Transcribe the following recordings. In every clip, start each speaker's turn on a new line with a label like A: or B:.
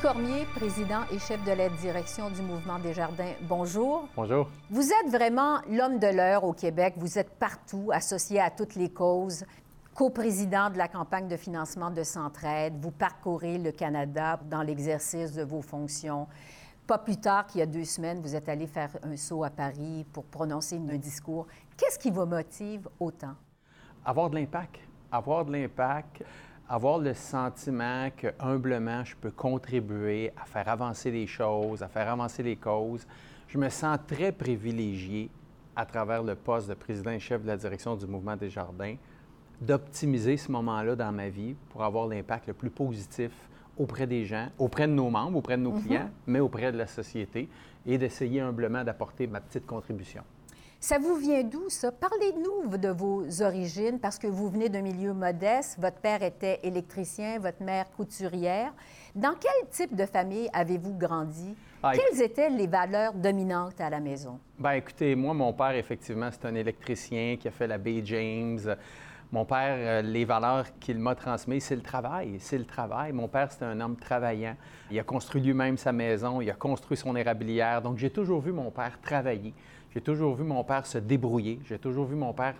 A: Cormier, président et chef de la direction du Mouvement des Jardins, bonjour.
B: Bonjour.
A: Vous êtes vraiment l'homme de l'heure au Québec. Vous êtes partout, associé à toutes les causes. Co-président de la campagne de financement de Centraide, vous parcourez le Canada dans l'exercice de vos fonctions. Pas plus tard qu'il y a deux semaines, vous êtes allé faire un saut à Paris pour prononcer un discours. Qu'est-ce qui vous motive autant?
B: Avoir de l'impact. Avoir de l'impact avoir le sentiment que humblement je peux contribuer à faire avancer les choses, à faire avancer les causes. Je me sens très privilégié à travers le poste de président et chef de la direction du mouvement des jardins d'optimiser ce moment-là dans ma vie pour avoir l'impact le plus positif auprès des gens, auprès de nos membres, auprès de nos mhm. clients, mais auprès de la société et d'essayer humblement d'apporter ma petite contribution.
A: Ça vous vient d'où, ça? Parlez-nous de vos origines, parce que vous venez d'un milieu modeste. Votre père était électricien, votre mère couturière. Dans quel type de famille avez-vous grandi? Ah, Quelles étaient les valeurs dominantes à la maison?
B: Bien, écoutez, moi, mon père, effectivement, c'est un électricien qui a fait la Bay James. Mon père, euh, les valeurs qu'il m'a transmises, c'est le travail. C'est le travail. Mon père, c'était un homme travaillant. Il a construit lui-même sa maison, il a construit son érablière. Donc, j'ai toujours vu mon père travailler. J'ai toujours vu mon père se débrouiller. J'ai toujours vu mon père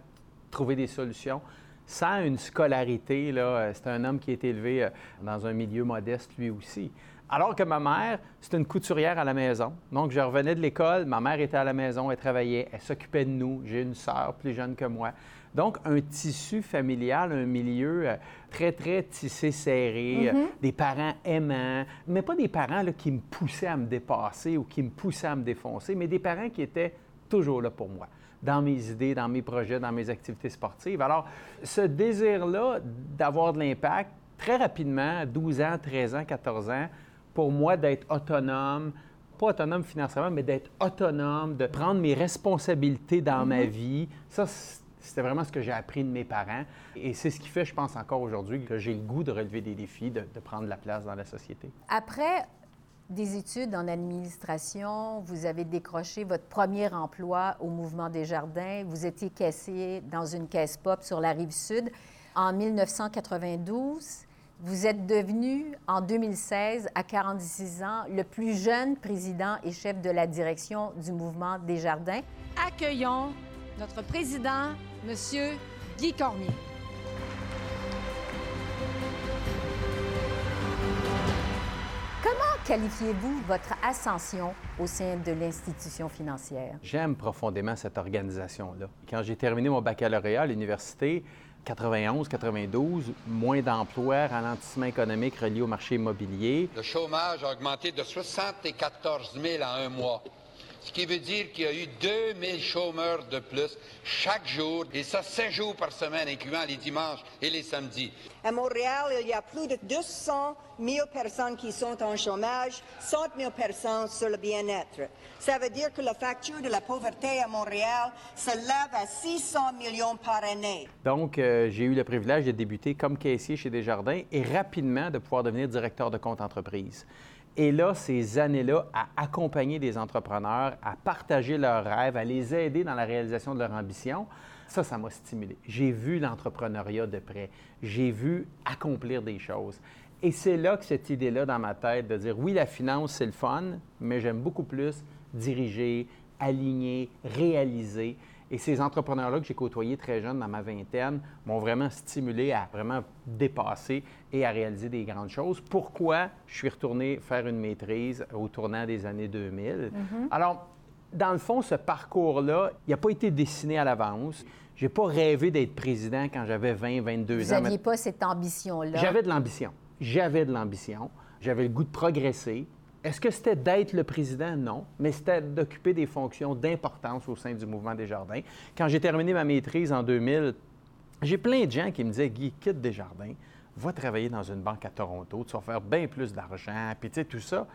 B: trouver des solutions. Sans une scolarité, là, euh, c'est un homme qui a été élevé euh, dans un milieu modeste lui aussi. Alors que ma mère, c'est une couturière à la maison. Donc, je revenais de l'école, ma mère était à la maison, elle travaillait, elle s'occupait de nous. J'ai une sœur plus jeune que moi. Donc, un tissu familial, un milieu euh, très, très tissé, serré, mm-hmm. des parents aimants, mais pas des parents qui me poussaient à me dépasser ou qui me poussaient à me défoncer, mais des parents qui étaient toujours là pour moi dans mes idées, dans mes projets, dans mes activités sportives. Alors, ce désir-là d'avoir de l'impact, très rapidement, 12 ans, 13 ans, 14 ans, pour moi d'être autonome, pas autonome financièrement, mais d'être autonome, de prendre mes responsabilités dans ma mhm. vie. Ça, c'était vraiment ce que j'ai appris de mes parents. Et c'est ce qui fait, je pense, encore aujourd'hui, que j'ai le goût de relever des défis, de, de prendre la place dans la société.
A: Après des études en administration, vous avez décroché votre premier emploi au Mouvement des Jardins. Vous étiez caissier dans une caisse pop sur la rive sud en 1992. Vous êtes devenu, en 2016, à 46 ans, le plus jeune président et chef de la direction du mouvement des jardins.
C: Accueillons notre président, M. Guy Cormier.
A: Qualifiez-vous votre ascension au sein de l'institution financière?
B: J'aime profondément cette organisation-là. Quand j'ai terminé mon baccalauréat à l'université, 91-92, moins d'emplois, ralentissement économique relié au marché immobilier.
D: Le chômage a augmenté de 74 000 en un mois ce qui veut dire qu'il y a eu 2000 chômeurs de plus chaque jour, et ça 7 jours par semaine, incluant les dimanches et les samedis.
E: À Montréal, il y a plus de 200 000 personnes qui sont en chômage, 100 000 personnes sur le bien-être. Ça veut dire que la facture de la pauvreté à Montréal se lève à 600 millions par année.
B: Donc, euh, j'ai eu le privilège de débuter comme caissier chez Desjardins et rapidement de pouvoir devenir directeur de compte entreprise. Et là, ces années-là, à accompagner des entrepreneurs, à partager leurs rêves, à les aider dans la réalisation de leur ambition, ça, ça m'a stimulé. J'ai vu l'entrepreneuriat de près. J'ai vu accomplir des choses. Et c'est là que cette idée-là dans ma tête de dire, oui, la finance, c'est le fun, mais j'aime beaucoup plus diriger, aligner, réaliser. Et ces entrepreneurs-là que j'ai côtoyés très jeunes dans ma vingtaine m'ont vraiment stimulé à vraiment dépasser et à réaliser des grandes choses. Pourquoi je suis retourné faire une maîtrise au tournant des années 2000? Mm-hmm. Alors, dans le fond, ce parcours-là, il n'a pas été dessiné à l'avance. Je n'ai pas rêvé d'être président quand j'avais 20, 22 ans.
A: Vous n'aviez pas cette ambition-là?
B: J'avais de l'ambition. J'avais de l'ambition. J'avais le goût de progresser. Est-ce que c'était d'être le président? Non, mais c'était d'occuper des fonctions d'importance au sein du mouvement des jardins. Quand j'ai terminé ma maîtrise en 2000, j'ai plein de gens qui me disaient, Guy, quitte Desjardins, va travailler dans une banque à Toronto, tu vas faire bien plus d'argent, puis tu sais, tout ça.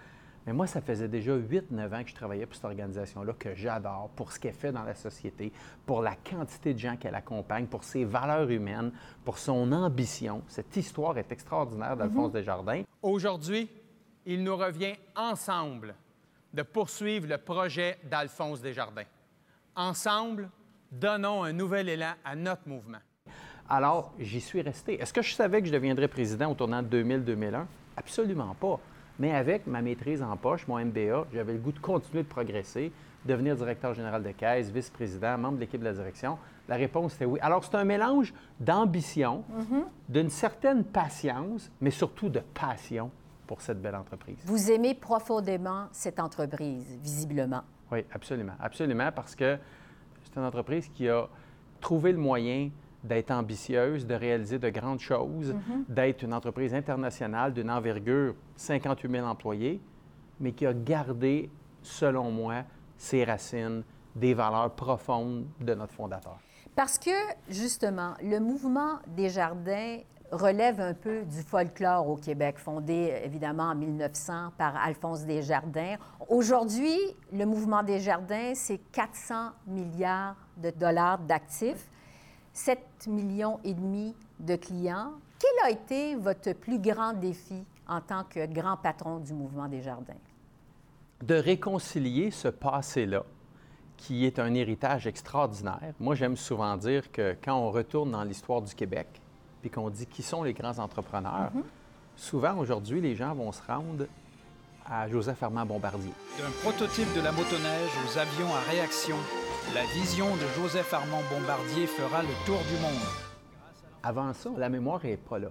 B: Mais moi, ça faisait déjà 8-9 ans que je travaillais pour cette organisation-là que j'adore, pour ce qu'elle fait dans la société, pour la quantité de gens qu'elle accompagne, pour ses valeurs humaines, pour son ambition. Cette histoire est extraordinaire d'Alphonse mm-hmm. Desjardins.
F: Aujourd'hui, il nous revient ensemble de poursuivre le projet d'Alphonse Desjardins. Ensemble, donnons un nouvel élan à notre mouvement.
B: Alors, j'y suis resté. Est-ce que je savais que je deviendrais président au tournant de 2000-2001? Absolument pas. Mais avec ma maîtrise en poche, mon MBA, j'avais le goût de continuer de progresser, devenir directeur général de caisse, vice-président, membre de l'équipe de la direction. La réponse était oui. Alors, c'est un mélange d'ambition, d'une certaine patience, mais surtout de passion pour cette belle entreprise.
A: Vous aimez profondément cette entreprise, visiblement.
B: Oui, absolument. Absolument, parce que c'est une entreprise qui a trouvé le moyen d'être ambitieuse, de réaliser de grandes choses, d'être une entreprise internationale d'une envergure 58 000 employés, mais qui a gardé, selon moi, ses racines, des valeurs profondes de notre fondateur.
A: Parce que, justement, le mouvement des jardins relève un peu du folklore au Québec, fondé évidemment en 1900 par Alphonse Desjardins. Aujourd'hui, le mouvement des jardins, c'est 400 milliards de dollars d'actifs, 7 millions et demi de clients. Quel a été votre plus grand défi en tant que grand patron du mouvement des jardins?
B: De réconcilier ce passé-là, qui est un héritage extraordinaire. Moi, j'aime souvent dire que quand on retourne dans l'histoire du Québec, puis qu'on dit qui sont les grands entrepreneurs, souvent aujourd'hui, les gens vont se rendre à Joseph Armand Bombardier.
G: D'un prototype de la motoneige aux avions à réaction, la vision de Joseph Armand Bombardier fera le tour du monde.
B: Avant ça, la mémoire n'est pas là.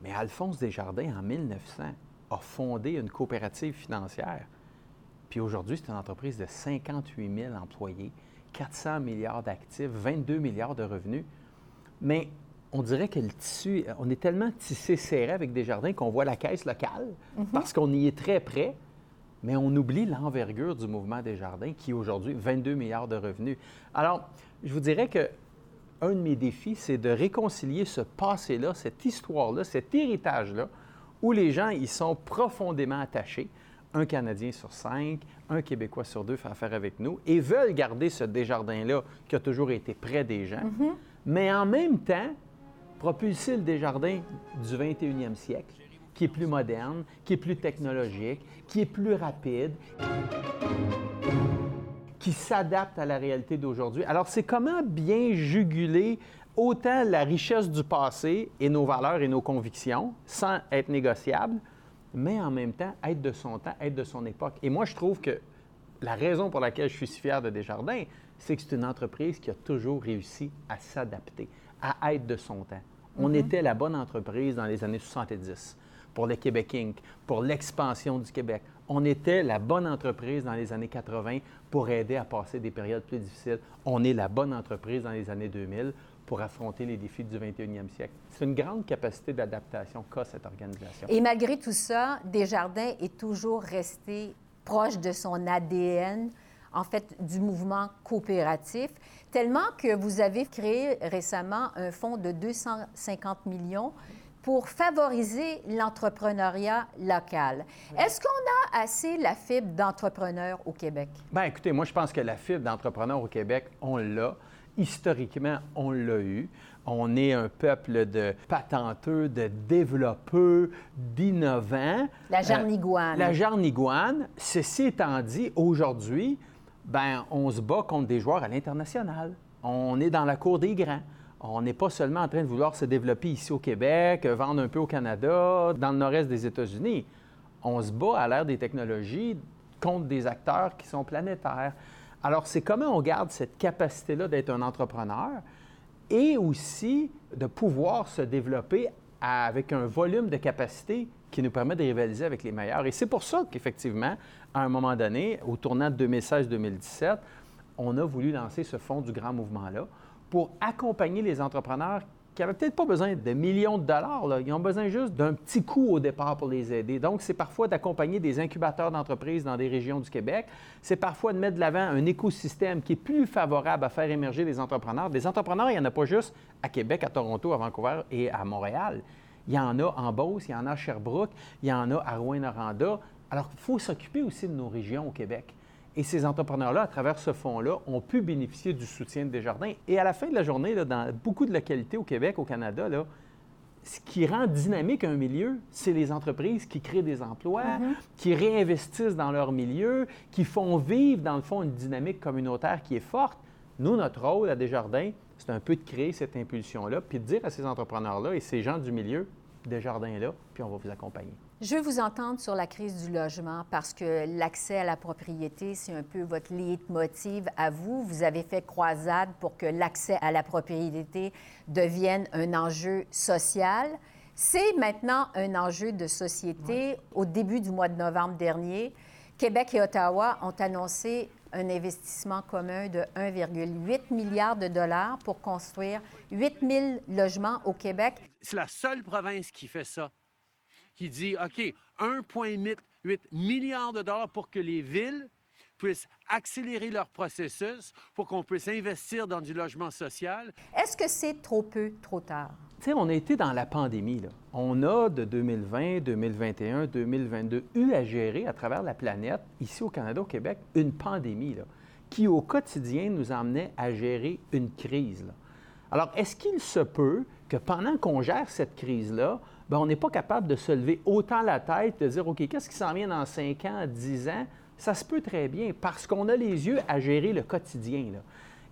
B: Mais Alphonse Desjardins, en 1900, a fondé une coopérative financière. Puis aujourd'hui, c'est une entreprise de 58 000 employés, 400 milliards d'actifs, 22 milliards de revenus. Mais on dirait que le tissu, on est tellement tissé serré avec Desjardins qu'on voit la caisse locale parce qu'on y est très près, mais on oublie l'envergure du mouvement Desjardins qui aujourd'hui 22 milliards de revenus. Alors, je vous dirais que un de mes défis, c'est de réconcilier ce passé-là, cette histoire-là, cet héritage-là, où les gens y sont profondément attachés. Un Canadien sur cinq, un Québécois sur deux fait affaire avec nous et veulent garder ce Desjardins-là qui a toujours été près des gens, mais en même temps, propulser le Desjardins du 21e siècle, qui est plus moderne, qui est plus technologique, qui est plus rapide, qui s'adapte à la réalité d'aujourd'hui. Alors, c'est comment bien juguler autant la richesse du passé et nos valeurs et nos convictions sans être négociables, mais en même temps être de son temps, être de son époque. Et moi, je trouve que la raison pour laquelle je suis si fier de Desjardins, c'est que c'est une entreprise qui a toujours réussi à s'adapter, à être de son temps. On était la bonne entreprise dans les années 70 pour le Québec Inc., pour l'expansion du Québec. On était la bonne entreprise dans les années 80 pour aider à passer des périodes plus difficiles. On est la bonne entreprise dans les années 2000 pour affronter les défis du 21e siècle. C'est une grande capacité d'adaptation qu'a cette organisation.
A: Et malgré tout ça, Desjardins est toujours resté proche de son ADN, en fait, du mouvement coopératif, tellement que vous avez créé récemment un fonds de 250 millions pour favoriser l'entrepreneuriat local. Est-ce qu'on a assez la fibre d'entrepreneur au Québec?
B: Bien, écoutez, moi, je pense que la fibre d'entrepreneur au Québec, on l'a. Historiquement, on l'a eu. On est un peuple de patenteux, de développeurs, d'innovants.
A: La jarniguane.
B: Euh, la jarniguane. Ceci étant dit, aujourd'hui, ben, on se bat contre des joueurs à l'international. On est dans la cour des grands. On n'est pas seulement en train de vouloir se développer ici au Québec, vendre un peu au Canada, dans le nord-est des États-Unis. On se bat à l'ère des technologies contre des acteurs qui sont planétaires. Alors, c'est comment on garde cette capacité-là d'être un entrepreneur et aussi de pouvoir se développer avec un volume de capacité qui nous permet de rivaliser avec les meilleurs. Et c'est pour ça qu'effectivement, à un moment donné, au tournant de 2016-2017, on a voulu lancer ce fonds du grand mouvement-là pour accompagner les entrepreneurs qui n'avaient peut-être pas besoin de millions de dollars. là. Ils ont besoin juste d'un petit coup au départ pour les aider. Donc, c'est parfois d'accompagner des incubateurs d'entreprises dans des régions du Québec. C'est parfois de mettre de l'avant un écosystème qui est plus favorable à faire émerger des entrepreneurs. Des entrepreneurs, il n'y en a pas juste à Québec, à Toronto, à Vancouver et à Montréal. Il y en a en Beauce, il y en a à Sherbrooke, il y en a à Rouen-Noranda. Alors, il faut s'occuper aussi de nos régions au Québec. Et ces entrepreneurs-là, à travers ce fonds-là, ont pu bénéficier du soutien de Desjardins. Et à la fin de la journée, là, dans beaucoup de localités au Québec, au Canada, là, ce qui rend dynamique un milieu, c'est les entreprises qui créent des emplois, qui réinvestissent dans leur milieu, qui font vivre, dans le fond, une dynamique communautaire qui est forte. Nous, notre rôle à Desjardins, c'est un peu de créer cette impulsion-là, puis de dire à ces entrepreneurs-là et ces gens du milieu, Desjardins est là, puis on va vous accompagner.
A: Je veux vous entendre sur la crise du logement parce que l'accès à la propriété, c'est un peu votre leitmotiv à vous. Vous avez fait croisade pour que l'accès à la propriété devienne un enjeu social. C'est maintenant un enjeu de société. Au début du mois de novembre dernier, Québec et Ottawa ont annoncé un investissement commun de 1,8 milliard de dollars pour construire 8 000 logements au Québec.
H: C'est la seule province qui fait ça qui dit, OK, 1,8 milliard de dollars pour que les villes puissent accélérer leur processus, pour qu'on puisse investir dans du logement social.
A: Est-ce que c'est trop peu, trop tard?
B: On a été dans la pandémie. On a de 2020, 2021, 2022 eu à gérer à travers la planète, ici au Canada, au Québec, une pandémie qui au quotidien nous emmenait à gérer une crise. Alors, est-ce qu'il se peut que pendant qu'on gère cette crise-là, ben, on n'est pas capable de se lever autant la tête, de dire, OK, qu'est-ce qui s'en vient dans 5 ans, 10 ans? Ça se peut très bien parce qu'on a les yeux à gérer le quotidien.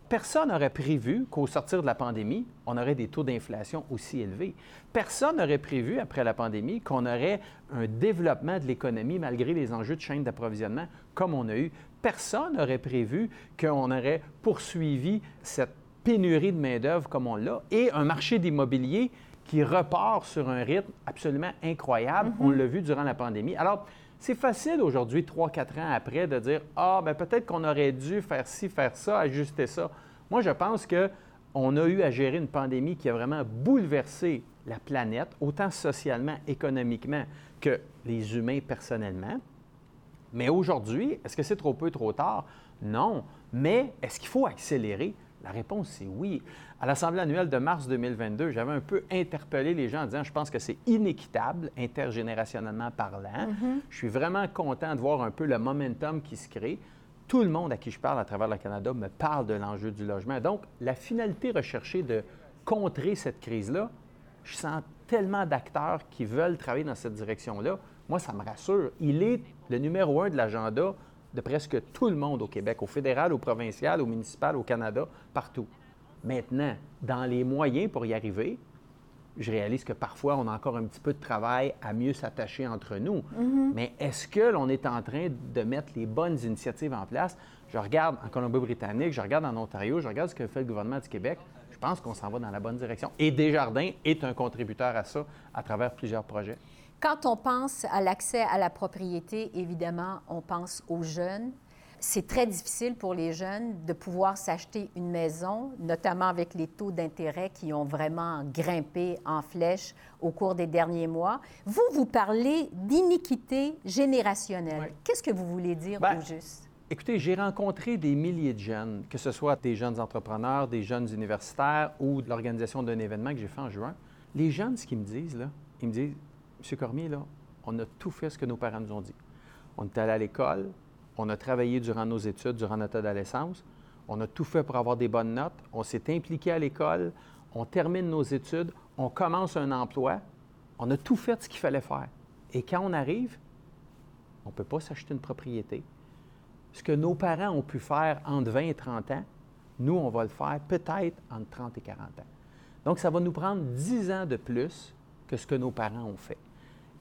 B: Personne n'aurait prévu qu'au sortir de la pandémie, on aurait des taux d'inflation aussi élevés. Personne n'aurait prévu, après la pandémie, qu'on aurait un développement de l'économie malgré les enjeux de chaîne d'approvisionnement comme on a eu. Personne n'aurait prévu qu'on aurait poursuivi cette pénurie de main-d'œuvre comme on l'a et un marché d'immobilier qui repart sur un rythme absolument incroyable. On l'a vu durant la pandémie. Alors, c'est facile aujourd'hui, trois, quatre ans après, de dire Ah, ben peut-être qu'on aurait dû faire ci, faire ça, ajuster ça. Moi, je pense qu'on a eu à gérer une pandémie qui a vraiment bouleversé la planète, autant socialement, économiquement que les humains personnellement. Mais aujourd'hui, est-ce que c'est trop peu, trop tard? Non. Mais est-ce qu'il faut accélérer? La réponse, c'est oui. À l'Assemblée annuelle de mars 2022, j'avais un peu interpellé les gens en disant, je pense que c'est inéquitable, intergénérationnellement parlant.
A: Mm-hmm.
B: Je suis vraiment content de voir un peu le momentum qui se crée. Tout le monde à qui je parle à travers le Canada me parle de l'enjeu du logement. Donc, la finalité recherchée de contrer cette crise-là, je sens tellement d'acteurs qui veulent travailler dans cette direction-là. Moi, ça me rassure. Il est le numéro un de l'agenda de presque tout le monde au Québec, au fédéral, au provincial, au municipal, au Canada, partout. Maintenant, dans les moyens pour y arriver, je réalise que parfois, on a encore un petit peu de travail à mieux s'attacher entre nous. Mais est-ce que l'on est en train de mettre les bonnes initiatives en place? Je regarde en Colombie-Britannique, je regarde en Ontario, je regarde ce que fait le gouvernement du Québec. Je pense qu'on s'en va dans la bonne direction. Et Desjardins est un contributeur à ça à travers plusieurs projets.
A: Quand on pense à l'accès à la propriété, évidemment, on pense aux jeunes. C'est très difficile pour les jeunes de pouvoir s'acheter une maison, notamment avec les taux d'intérêt qui ont vraiment grimpé en flèche au cours des derniers mois. Vous, vous parlez d'iniquité générationnelle.
B: Oui.
A: Qu'est-ce que vous voulez dire au juste?
B: Écoutez, j'ai rencontré des milliers de jeunes, que ce soit des jeunes entrepreneurs, des jeunes universitaires ou de l'organisation d'un événement que j'ai fait en juin. Les jeunes, ce qu'ils me disent, là, ils me disent Monsieur Cormier, on a tout fait ce que nos parents nous ont dit. On est allé à l'école, on a travaillé durant nos études, durant notre adolescence, on a tout fait pour avoir des bonnes notes, on s'est impliqué à l'école, on termine nos études, on commence un emploi, on a tout fait ce qu'il fallait faire. Et quand on arrive, on ne peut pas s'acheter une propriété. Ce que nos parents ont pu faire entre 20 et 30 ans, nous, on va le faire peut-être entre 30 et 40 ans. Donc, ça va nous prendre 10 ans de plus que ce que nos parents ont fait.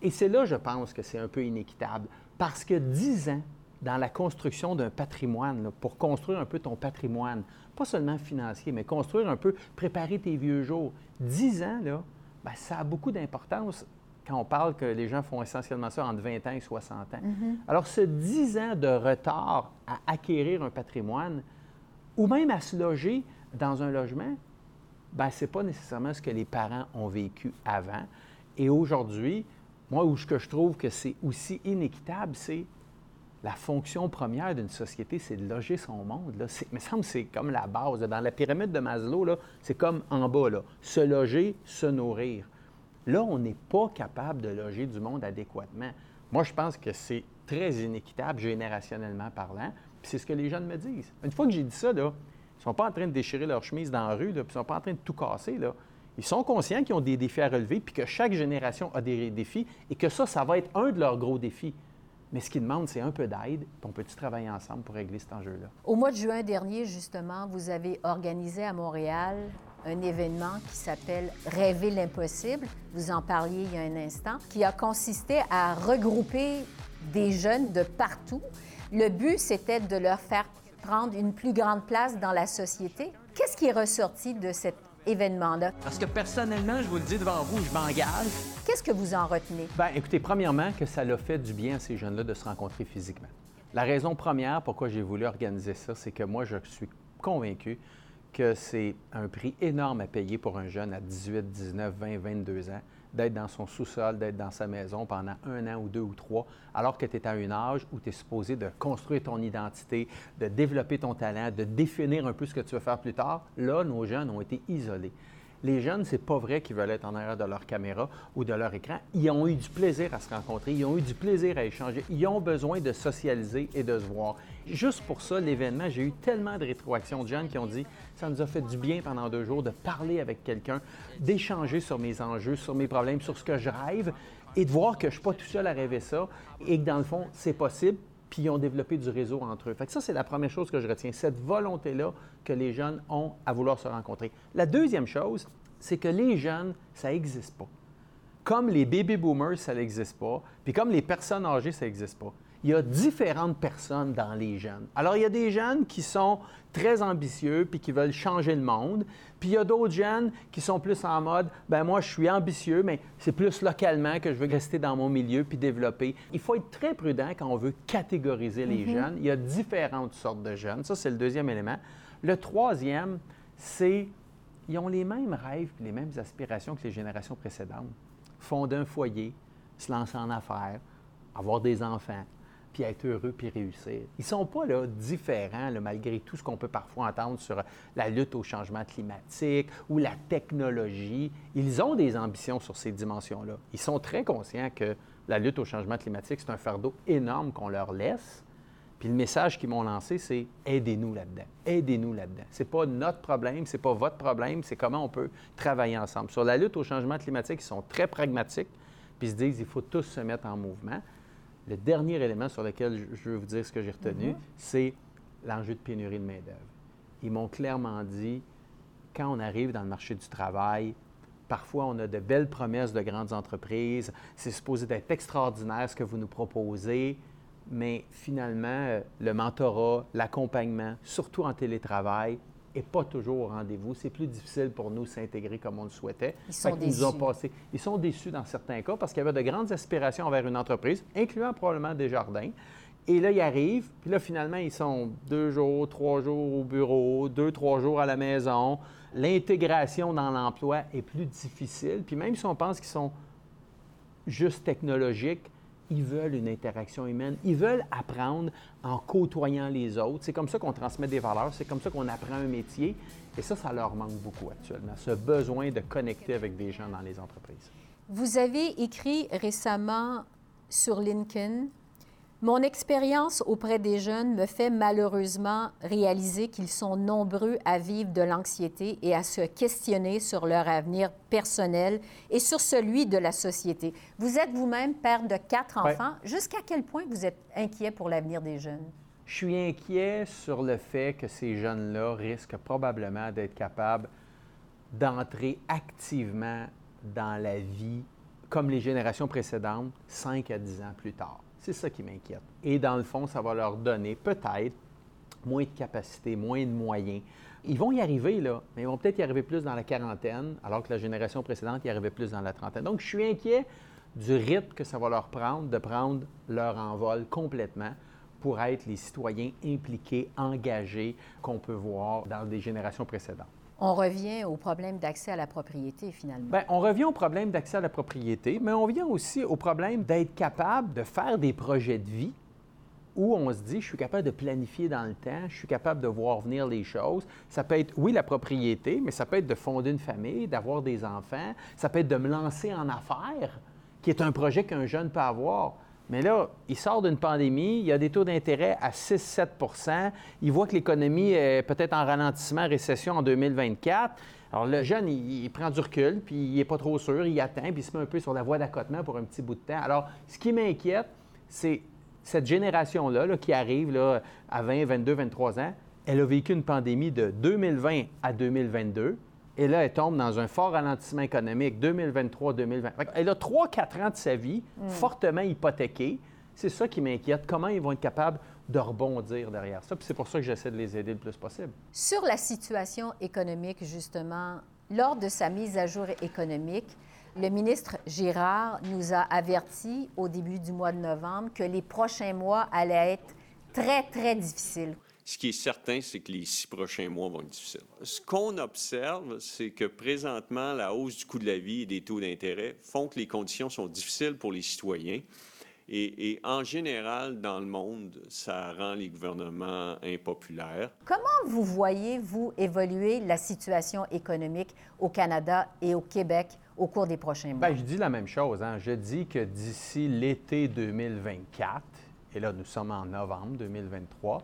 B: Et c'est là, je pense, que c'est un peu inéquitable. Parce que 10 ans dans la construction d'un patrimoine, là, pour construire un peu ton patrimoine, pas seulement financier, mais construire un peu, préparer tes vieux jours, 10 ans, là, ben, ça a beaucoup d'importance quand on parle que les gens font essentiellement ça entre 20 ans et 60 ans. Alors, ce 10 ans de retard à acquérir un patrimoine, ou même à se loger dans un logement, ben, ce n'est pas nécessairement ce que les parents ont vécu avant. Et aujourd'hui, moi, où ce que je trouve que c'est aussi inéquitable, c'est la fonction première d'une société, c'est de loger son monde. Là. Il me semble que c'est comme la base. Dans la pyramide de Maslow, c'est comme en bas, là. se loger, se nourrir. Là, on n'est pas capable de loger du monde adéquatement. Moi, je pense que c'est très inéquitable, générationnellement parlant. Puis c'est ce que les jeunes me disent. Une fois que j'ai dit ça, là, ils ne sont pas en train de déchirer leur chemise dans la rue, puis ils ne sont pas en train de tout casser. Là. Ils sont conscients qu'ils ont des défis à relever, puis que chaque génération a des défis, et que ça, ça va être un de leurs gros défis. Mais ce qu'ils demandent, c'est un peu d'aide, puis on peut-tu travailler ensemble pour régler cet enjeu-là?
A: Au mois de juin dernier, justement, vous avez organisé à Montréal un événement qui s'appelle Rêver l'impossible. Vous en parliez il y a un instant, qui a consisté à regrouper des jeunes de partout. Le but, c'était de leur faire prendre une plus grande place dans la société. Qu'est-ce qui est ressorti de cet événement-là?
B: Parce que personnellement, je vous le dis devant vous, je m'engage.
A: Qu'est-ce que vous en retenez?
B: Bien, écoutez, premièrement, que ça l'a fait du bien à ces jeunes-là de se rencontrer physiquement. La raison première pourquoi j'ai voulu organiser ça, c'est que moi, je suis convaincu que c'est un prix énorme à payer pour un jeune à 18, 19, 20, 22 ans d'être dans son sous-sol, d'être dans sa maison pendant un an ou deux ou trois, alors que tu es à un âge où tu es supposé de construire ton identité, de développer ton talent, de définir un peu ce que tu veux faire plus tard. Là, nos jeunes ont été isolés. Les jeunes, c'est pas vrai qu'ils veulent être en arrière de leur caméra ou de leur écran. Ils ont eu du plaisir à se rencontrer, ils ont eu du plaisir à échanger, ils ont besoin de socialiser et de se voir. Juste pour ça, l'événement, j'ai eu tellement de rétroactions de jeunes qui ont dit ça nous a fait du bien pendant deux jours de parler avec quelqu'un, d'échanger sur mes enjeux, sur mes problèmes, sur ce que je rêve et de voir que je suis pas tout seul à rêver ça et que dans le fond, c'est possible puis ils ont développé du réseau entre eux. Fait ça, c'est la première chose que je retiens, cette volonté-là que les jeunes ont à vouloir se rencontrer. La deuxième chose, c'est que les jeunes, ça n'existe pas. Comme les baby boomers, ça n'existe pas, puis comme les personnes âgées, ça n'existe pas. Il y a différentes personnes dans les jeunes. Alors, il y a des jeunes qui sont très ambitieux puis qui veulent changer le monde. Puis il y a d'autres jeunes qui sont plus en mode, ben moi, je suis ambitieux, mais c'est plus localement que je veux rester dans mon milieu puis développer. Il faut être très prudent quand on veut catégoriser les
A: Mhm.
B: jeunes. Il y a différentes sortes de jeunes. Ça, c'est le deuxième élément. Le troisième, c'est ils ont les mêmes rêves les mêmes aspirations que les générations précédentes. Fonder un foyer, se lancer en affaires, avoir des enfants, puis être heureux puis réussir. Ils ne sont pas là, différents, malgré tout ce qu'on peut parfois entendre sur la lutte au changement climatique ou la technologie. Ils ont des ambitions sur ces dimensions-là. Ils sont très conscients que la lutte au changement climatique, c'est un fardeau énorme qu'on leur laisse. Puis le message qu'ils m'ont lancé, c'est aidez-nous là-dedans. Aidez-nous là-dedans. Ce n'est pas notre problème, ce n'est pas votre problème, c'est comment on peut travailler ensemble. Sur la lutte au changement climatique, ils sont très pragmatiques, puis ils se disent il faut tous se mettre en mouvement. Le dernier élément sur lequel je- veux vous dire ce que j'ai retenu,
A: Mhm.
B: c'est l'enjeu de pénurie de main-d'œuvre. Ils m'ont clairement dit quand on arrive dans le marché du travail, Parfois, on a de belles promesses de grandes entreprises. C'est supposé d'être extraordinaire ce que vous nous proposez, mais finalement, euh, le mentorat, l'accompagnement, surtout en télétravail, n'est pas toujours au rendez-vous. C'est plus difficile pour nous s'intégrer comme on le souhaitait.
A: Ils sont
B: qu'ils nous ont
A: déçus.
B: passé- Ils sont déçus dans certains cas parce qu'il y avait de grandes aspirations envers une entreprise, incluant probablement Desjardins. Et là, ils arrivent, puis là, finalement, ils sont deux jours, trois jours au bureau, deux, trois jours à la maison. L'intégration dans l'emploi est plus difficile. Puis même si on pense qu'ils sont juste technologiques, ils veulent une interaction humaine. Ils veulent apprendre en côtoyant les autres. C'est comme ça qu'on transmet des valeurs, c'est comme ça qu'on apprend un métier. Et ça, ça leur manque beaucoup actuellement, ce besoin de connecter avec des gens dans les entreprises.
A: Vous avez écrit récemment sur LinkedIn Mon expérience auprès des jeunes me fait malheureusement réaliser qu'ils sont nombreux à vivre de l'anxiété et à se questionner sur leur avenir personnel et sur celui de la société. Vous êtes vous-même père de quatre
B: Ouais.
A: enfants. Jusqu'à quel point vous êtes inquiet pour l'avenir des jeunes?
B: Je suis inquiet sur le fait que ces jeunes-là risquent probablement d'être capables d'entrer activement dans la vie comme les générations précédentes, 5 à 10 ans plus tard. C'est ça qui m'inquiète. Et dans le fond, ça va leur donner peut-être moins de capacité, moins de moyens. Ils vont y arriver, là, mais ils vont peut-être y arriver plus dans la quarantaine, alors que la génération précédente y arrivait plus dans la trentaine. Donc, je suis inquiet du rythme que ça va leur prendre de prendre leur envol complètement pour être les citoyens impliqués, engagés qu'on peut voir dans des générations précédentes.
A: On revient au problème d'accès à la propriété, finalement.
B: Bien, on revient au problème d'accès à la propriété, mais on revient aussi au problème d'être capable de faire des projets de vie où on se dit, je suis capable de planifier dans le temps, je suis capable de voir venir les choses. Ça peut être, oui, la propriété, mais ça peut être de fonder une famille, d'avoir des enfants, ça peut être de me lancer en affaires, qui est un projet qu'un jeune peut avoir. Mais là, il sort d'une pandémie, il y a des taux d'intérêt à 6-7% il voit que l'économie est peut-être en ralentissement, récession en 2024. Alors le jeune, il, prend du recul, puis il n'est pas trop sûr, il attend, puis il se met un peu sur la voie d'accotement pour un petit bout de temps. Alors, ce qui m'inquiète, c'est cette génération-là là, qui arrive à 20, 22, 23 ans, elle a vécu une pandémie de 2020 à 2022. Et là, elle tombe dans un fort ralentissement économique 2023-2020. Elle a 3-4 ans de sa vie fortement hypothéquée. C'est ça qui m'inquiète. Comment ils vont être capables de rebondir derrière ça? Puis c'est pour ça que j'essaie de les aider le plus possible.
A: Sur la situation économique, justement, lors de sa mise à jour économique, le ministre Girard nous a averti au début du mois de novembre que les prochains mois allaient être très, très difficiles.
I: Ce qui est certain, c'est que les six prochains mois vont être difficiles. Ce qu'on observe, c'est que présentement, la hausse du coût de la vie et des taux d'intérêt font que les conditions sont difficiles pour les citoyens. Et, et, en général, dans le monde, ça rend les gouvernements impopulaires.
A: Comment vous voyez, vous, évoluer la situation économique au Canada et au Québec au cours des prochains mois?
B: Bien, je dis la même chose. Hein. Je dis que d'ici l'été 2024, et là, nous sommes en novembre 2023,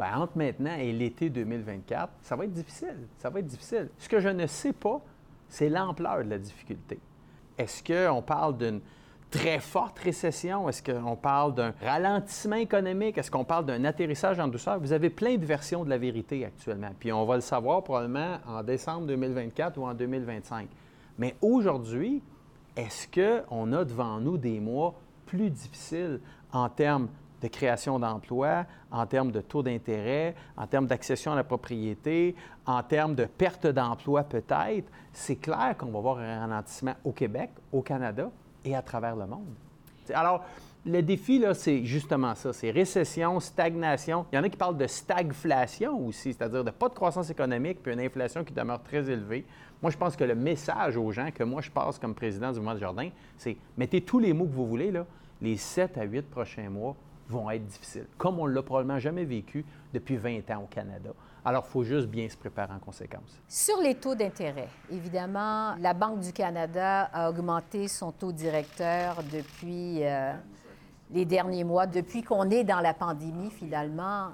B: Bien, entre maintenant et l'été 2024, ça va être difficile. Ça va être difficile. Ce que je ne sais pas, c'est l'ampleur de la difficulté. Est-ce qu'on parle d'une très forte récession? Est-ce qu'on parle d'un ralentissement économique? Est-ce qu'on parle d'un atterrissage en douceur? Vous avez plein de versions de la vérité actuellement. Puis on va le savoir probablement en décembre 2024 ou en 2025. Mais aujourd'hui, est-ce qu'on a devant nous des mois plus difficiles en termes de création d'emplois, en termes de taux d'intérêt, en termes d'accession à la propriété, en termes de perte d'emploi peut-être, c'est clair qu'on va voir un ralentissement au Québec, au Canada et à travers le monde. Alors, le défi, là, c'est justement ça, c'est récession, stagnation. Il y en a qui parlent de stagflation aussi, c'est-à-dire de pas de croissance économique puis une inflation qui demeure très élevée. Moi, je pense que le message aux gens que moi, je passe comme président du mois de Jardin, c'est mettez tous les mots que vous voulez, là, les 7 à 8 prochains mois vont être difficiles, comme on ne l'a probablement jamais vécu depuis 20 ans au Canada. Alors, il faut juste bien se préparer en conséquence.
A: Sur les taux d'intérêt, évidemment, la Banque du Canada a augmenté son taux directeur depuis euh, les derniers mois, depuis qu'on est dans la pandémie, finalement.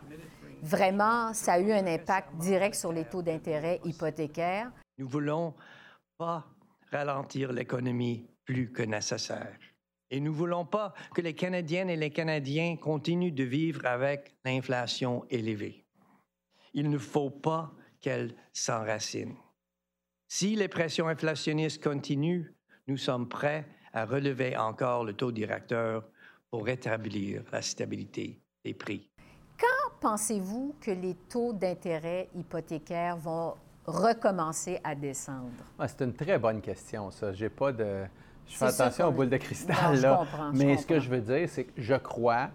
A: Vraiment, ça a eu un impact direct sur les taux d'intérêt hypothécaires.
J: Nous voulons pas ralentir l'économie plus que nécessaire. Et nous ne voulons pas que les Canadiennes et les Canadiens continuent de vivre avec l'inflation élevée. Il ne faut pas qu'elle s'enracine. Si les pressions inflationnistes continuent, nous sommes prêts à relever encore le taux directeur pour rétablir la stabilité des prix.
A: Quand pensez-vous que les taux d'intérêt hypothécaires vont recommencer à descendre?
B: Ah, c'est une très bonne question, ça. J'ai pas de... Je fais attention aux boules de cristal, là. Mais ce que je veux dire, c'est que je crois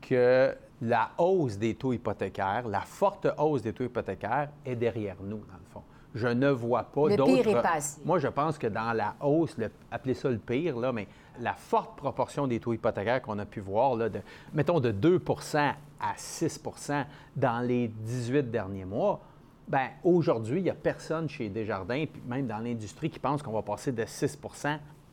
B: que la hausse des taux hypothécaires, la forte hausse des taux hypothécaires est derrière nous, dans le fond. Je ne vois pas d'autres.
A: Le pire est passé.
B: Moi, je pense que dans la hausse, appelez ça le pire, là, mais la forte proportion des taux hypothécaires qu'on a pu voir, là, de, mettons de 2% à 6% dans les 18 derniers mois, Bien, aujourd'hui, il n'y a personne chez Desjardins, puis même dans l'industrie, qui pense qu'on va passer de 6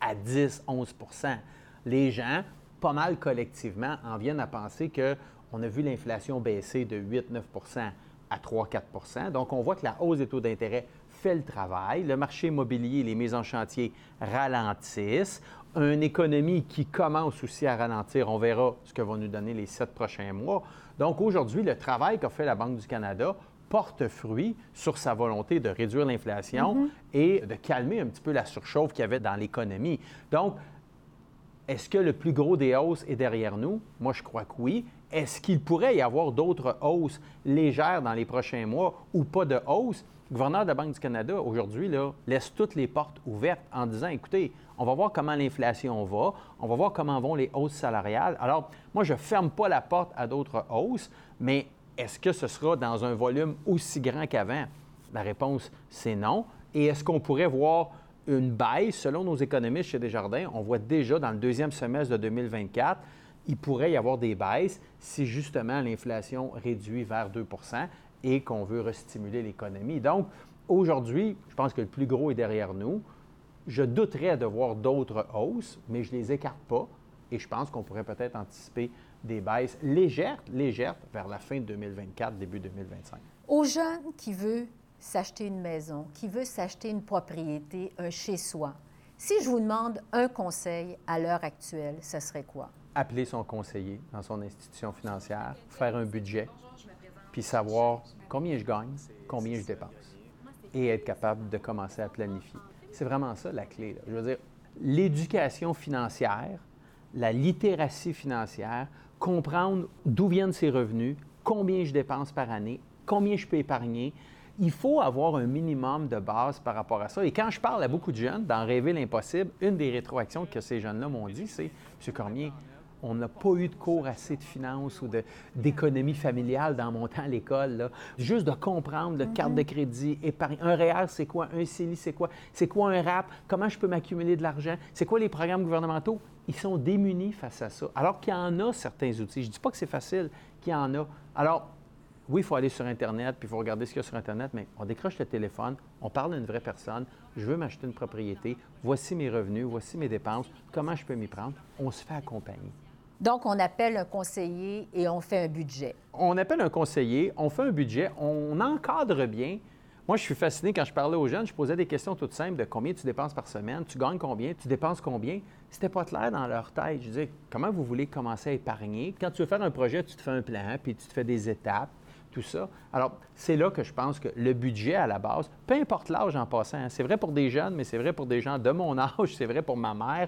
B: à 10, 11% Les gens, pas mal collectivement, en viennent à penser qu'on a vu l'inflation baisser de 8-9% à 3-4% Donc, on voit que la hausse des taux d'intérêt fait le travail. Le marché immobilier, les mises en chantier ralentissent. Une économie qui commence aussi à ralentir. On verra ce que vont nous donner les sept prochains mois. Donc, aujourd'hui, le travail qu'a fait la Banque du Canada porte fruit sur sa volonté de réduire l'inflation mm-hmm. et de calmer un petit peu la surchauffe qu'il y avait dans l'économie. Donc, est-ce que le plus gros des hausses est derrière nous? Moi, je crois que oui. Est-ce qu'il pourrait y avoir d'autres hausses légères dans les prochains mois ou pas de hausse? Le gouverneur de la Banque du Canada, aujourd'hui, laisse toutes les portes ouvertes en disant, écoutez, on va voir comment l'inflation va, on va voir comment vont les hausses salariales. Alors, moi, je ne ferme pas la porte à d'autres hausses, mais est-ce que ce sera dans un volume aussi grand qu'avant? La réponse, c'est non. Et est-ce qu'on pourrait voir une baisse, selon nos économistes chez Desjardins? On voit déjà dans le deuxième semestre de 2024, il pourrait y avoir des baisses si justement l'inflation réduit vers 2% et qu'on veut restimuler l'économie. Donc, aujourd'hui, je pense que le plus gros est derrière nous. Je douterais de voir d'autres hausses, mais je ne les écarte pas. Et je pense qu'on pourrait peut-être anticiper des baisses légères, légères vers la fin de 2024, début 2025.
A: Aux jeunes qui veulent s'acheter une maison, qui veut s'acheter une propriété, un chez-soi, si je vous demande un conseil à l'heure actuelle, ce serait quoi?
B: Appeler son conseiller dans son institution financière, faire un budget, puis savoir combien je gagne, combien je dépense. et être capable de commencer à planifier. C'est vraiment ça la clé. Je veux dire, l'éducation financière, la littératie financière, comprendre d'où viennent ses revenus, combien je dépense par année, combien je peux épargner. Il faut avoir un minimum de base par rapport à ça. Et quand je parle à beaucoup de jeunes d'en rêver l'impossible, une des rétroactions que ces jeunes-là m'ont dit, c'est M. Cormier, on n'a pas eu de cours assez de finances ou d'économie familiale dans mon temps à l'école. Juste de comprendre le carte de mhm. crédit, épargne. Un REER, c'est quoi? Un CELI, c'est quoi? C'est quoi un RAP? Comment je peux m'accumuler de l'argent? C'est quoi les programmes gouvernementaux? Ils sont démunis face à ça. Alors qu'il y en a certains outils. Je ne dis pas que c'est facile, qu'il y en a. Alors, oui, il faut aller sur Internet, puis il faut regarder ce qu'il y a sur Internet, mais on décroche le téléphone, on parle à une vraie personne, je veux m'acheter une propriété, voici mes revenus, voici mes dépenses, comment je peux m'y prendre, on se fait accompagner.
A: Donc, on appelle un conseiller et on fait un budget.
B: On appelle un conseiller, on fait un budget, on encadre bien. Moi, je suis fasciné quand je parlais aux jeunes, je posais des questions toutes simples de combien tu dépenses par semaine, tu gagnes combien, tu dépenses combien. C'était pas clair dans leur tête. Je disais, comment vous voulez commencer à épargner? Quand tu veux faire un projet, tu te fais un plan, puis tu te fais des étapes, tout ça. Alors, c'est là que je pense que le budget à la base, peu importe l'âge en passant, hein, c'est vrai pour des jeunes, mais c'est vrai pour des gens de mon âge, c'est vrai pour ma mère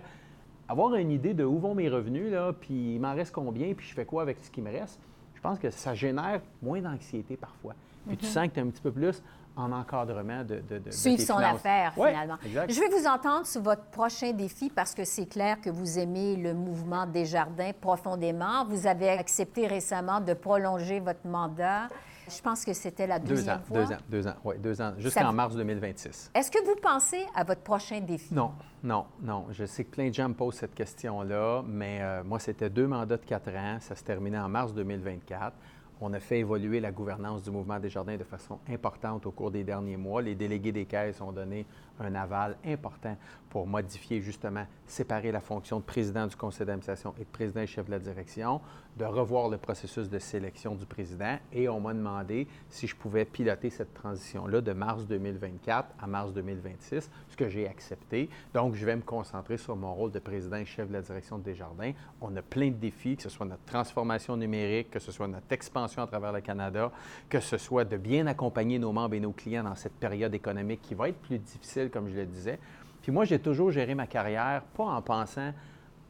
B: avoir une idée de où vont mes revenus, là, puis il m'en reste combien, puis je fais quoi avec ce qui me reste, je pense que ça génère moins d'anxiété parfois. Puis tu mhm. sens que tu es un petit peu plus en encadrement de, de, de
A: Suivre son affaire, finalement. Je vais vous entendre sur votre prochain défi parce que c'est clair que vous aimez le mouvement des jardins profondément. Vous avez accepté récemment de prolonger votre mandat. Je pense que c'était la deuxième
B: fois. Deux ans, deux ans, oui, deux ans, jusqu'en mars 2026.
A: Est-ce que vous pensez à votre prochain défi?
B: Non, non, non. Je sais que plein de gens me posent cette question-là, mais euh, moi, c'était deux mandats de quatre ans. Ça se terminait en mars 2024. On a fait évoluer la gouvernance du mouvement des jardins de façon importante au cours des derniers mois. Les délégués des caisses ont donné un aval important pour modifier justement, séparer la fonction de président du conseil d'administration et de président et chef de la direction, de revoir le processus de sélection du président et on m'a demandé si je pouvais piloter cette transition-là de mars 2024 à mars 2026, ce que j'ai accepté. Donc, je vais me concentrer sur mon rôle de président et chef de la direction de Desjardins. On a plein de défis, que ce soit notre transformation numérique, que ce soit notre expansion à travers le Canada, que ce soit de bien accompagner nos membres et nos clients dans cette période économique qui va être plus difficile, comme je le disais. Puis moi, j'ai toujours géré ma carrière, pas en pensant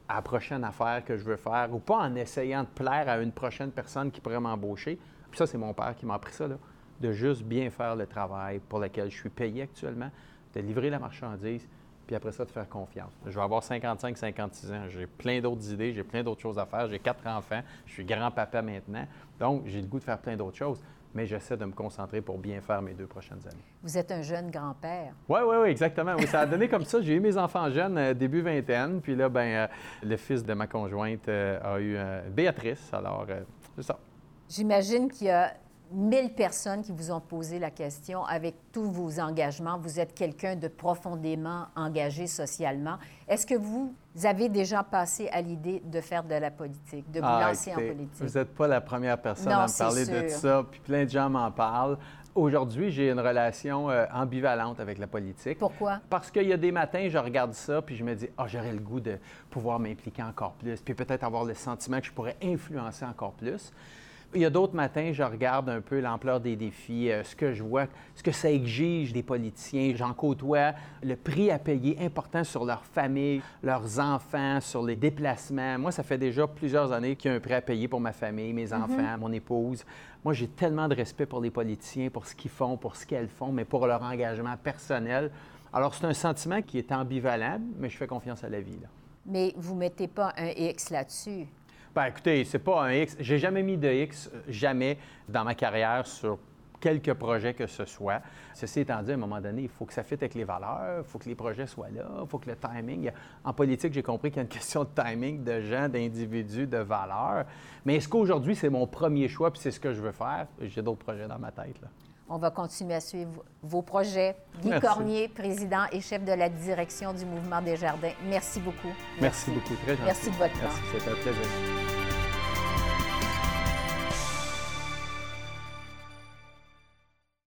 B: à la prochaine affaire que je veux faire ou pas en essayant de plaire à une prochaine personne qui pourrait m'embaucher. Puis ça, c'est mon père qui m'a appris ça, là, de juste bien faire le travail pour lequel je suis payé actuellement, de livrer la marchandise, puis après ça, de faire confiance. Je vais avoir 55, 56 ans, j'ai plein d'autres idées, j'ai plein d'autres choses à faire, j'ai quatre enfants, je suis grand-papa maintenant, donc j'ai le goût de faire plein d'autres choses mais j'essaie de me concentrer pour bien faire mes deux prochaines années.
A: Vous êtes un jeune grand-père.
B: Oui, oui, oui, exactement. Oui, ça a donné comme ça. J'ai eu mes enfants jeunes, euh, début vingtaine, puis là, ben, euh, le fils de ma conjointe euh, a eu Béatrice, alors c'est ça.
A: J'imagine qu'il y a mille personnes qui vous ont posé la question avec tous vos engagements. Vous êtes quelqu'un de profondément engagé socialement. Est-ce que vous avez déjà passé à l'idée de faire de la politique, de vous ah, lancer en politique?
B: Vous n'êtes pas la première personne à me parler de ça, puis plein de gens m'en parlent. Aujourd'hui, j'ai une relation euh, ambivalente avec la politique.
A: Pourquoi?
B: Parce qu'il y a des matins, je regarde ça, puis je me dis, ah, j'aurais le goût de pouvoir m'impliquer encore plus, puis peut-être avoir le sentiment que je pourrais influencer encore plus. Il y a d'autres matins, je regarde un peu l'ampleur des défis, euh, ce que je vois, ce que ça exige des politiciens. J'en côtoie le prix à payer important sur leur famille, leurs enfants, sur les déplacements. Moi, ça fait déjà plusieurs années qu'il y a un prix à payer pour ma famille, mes mhm. enfants, mon épouse. Moi, j'ai tellement de respect pour les politiciens, pour ce qu'ils font, pour ce qu'elles font, mais pour leur engagement personnel. Alors, c'est un sentiment qui est ambivalent, mais je fais confiance à la vie.
A: Mais vous ne mettez pas un X là-dessus.
B: Ben, écoutez, c'est pas un X. J'ai jamais mis de X, euh, jamais, dans ma carrière sur quelques projets que ce soit. Ceci étant dit, à un moment donné, il faut que ça fitte avec les valeurs, il faut que les projets soient là, il faut que le timing. En politique, j'ai compris qu'il y a une question de timing, de gens, d'individus, de valeurs. Mais est-ce qu'aujourd'hui, c'est mon premier choix puis c'est ce que je veux faire? J'ai d'autres projets dans ma tête. Là.
A: On va continuer à suivre vos projets. Guy Cormier, président et chef de la direction du Mouvement des Jardins. Merci beaucoup.
B: Merci, beaucoup. Très gentil.
A: Merci de votre temps.
B: Merci, c'était un plaisir.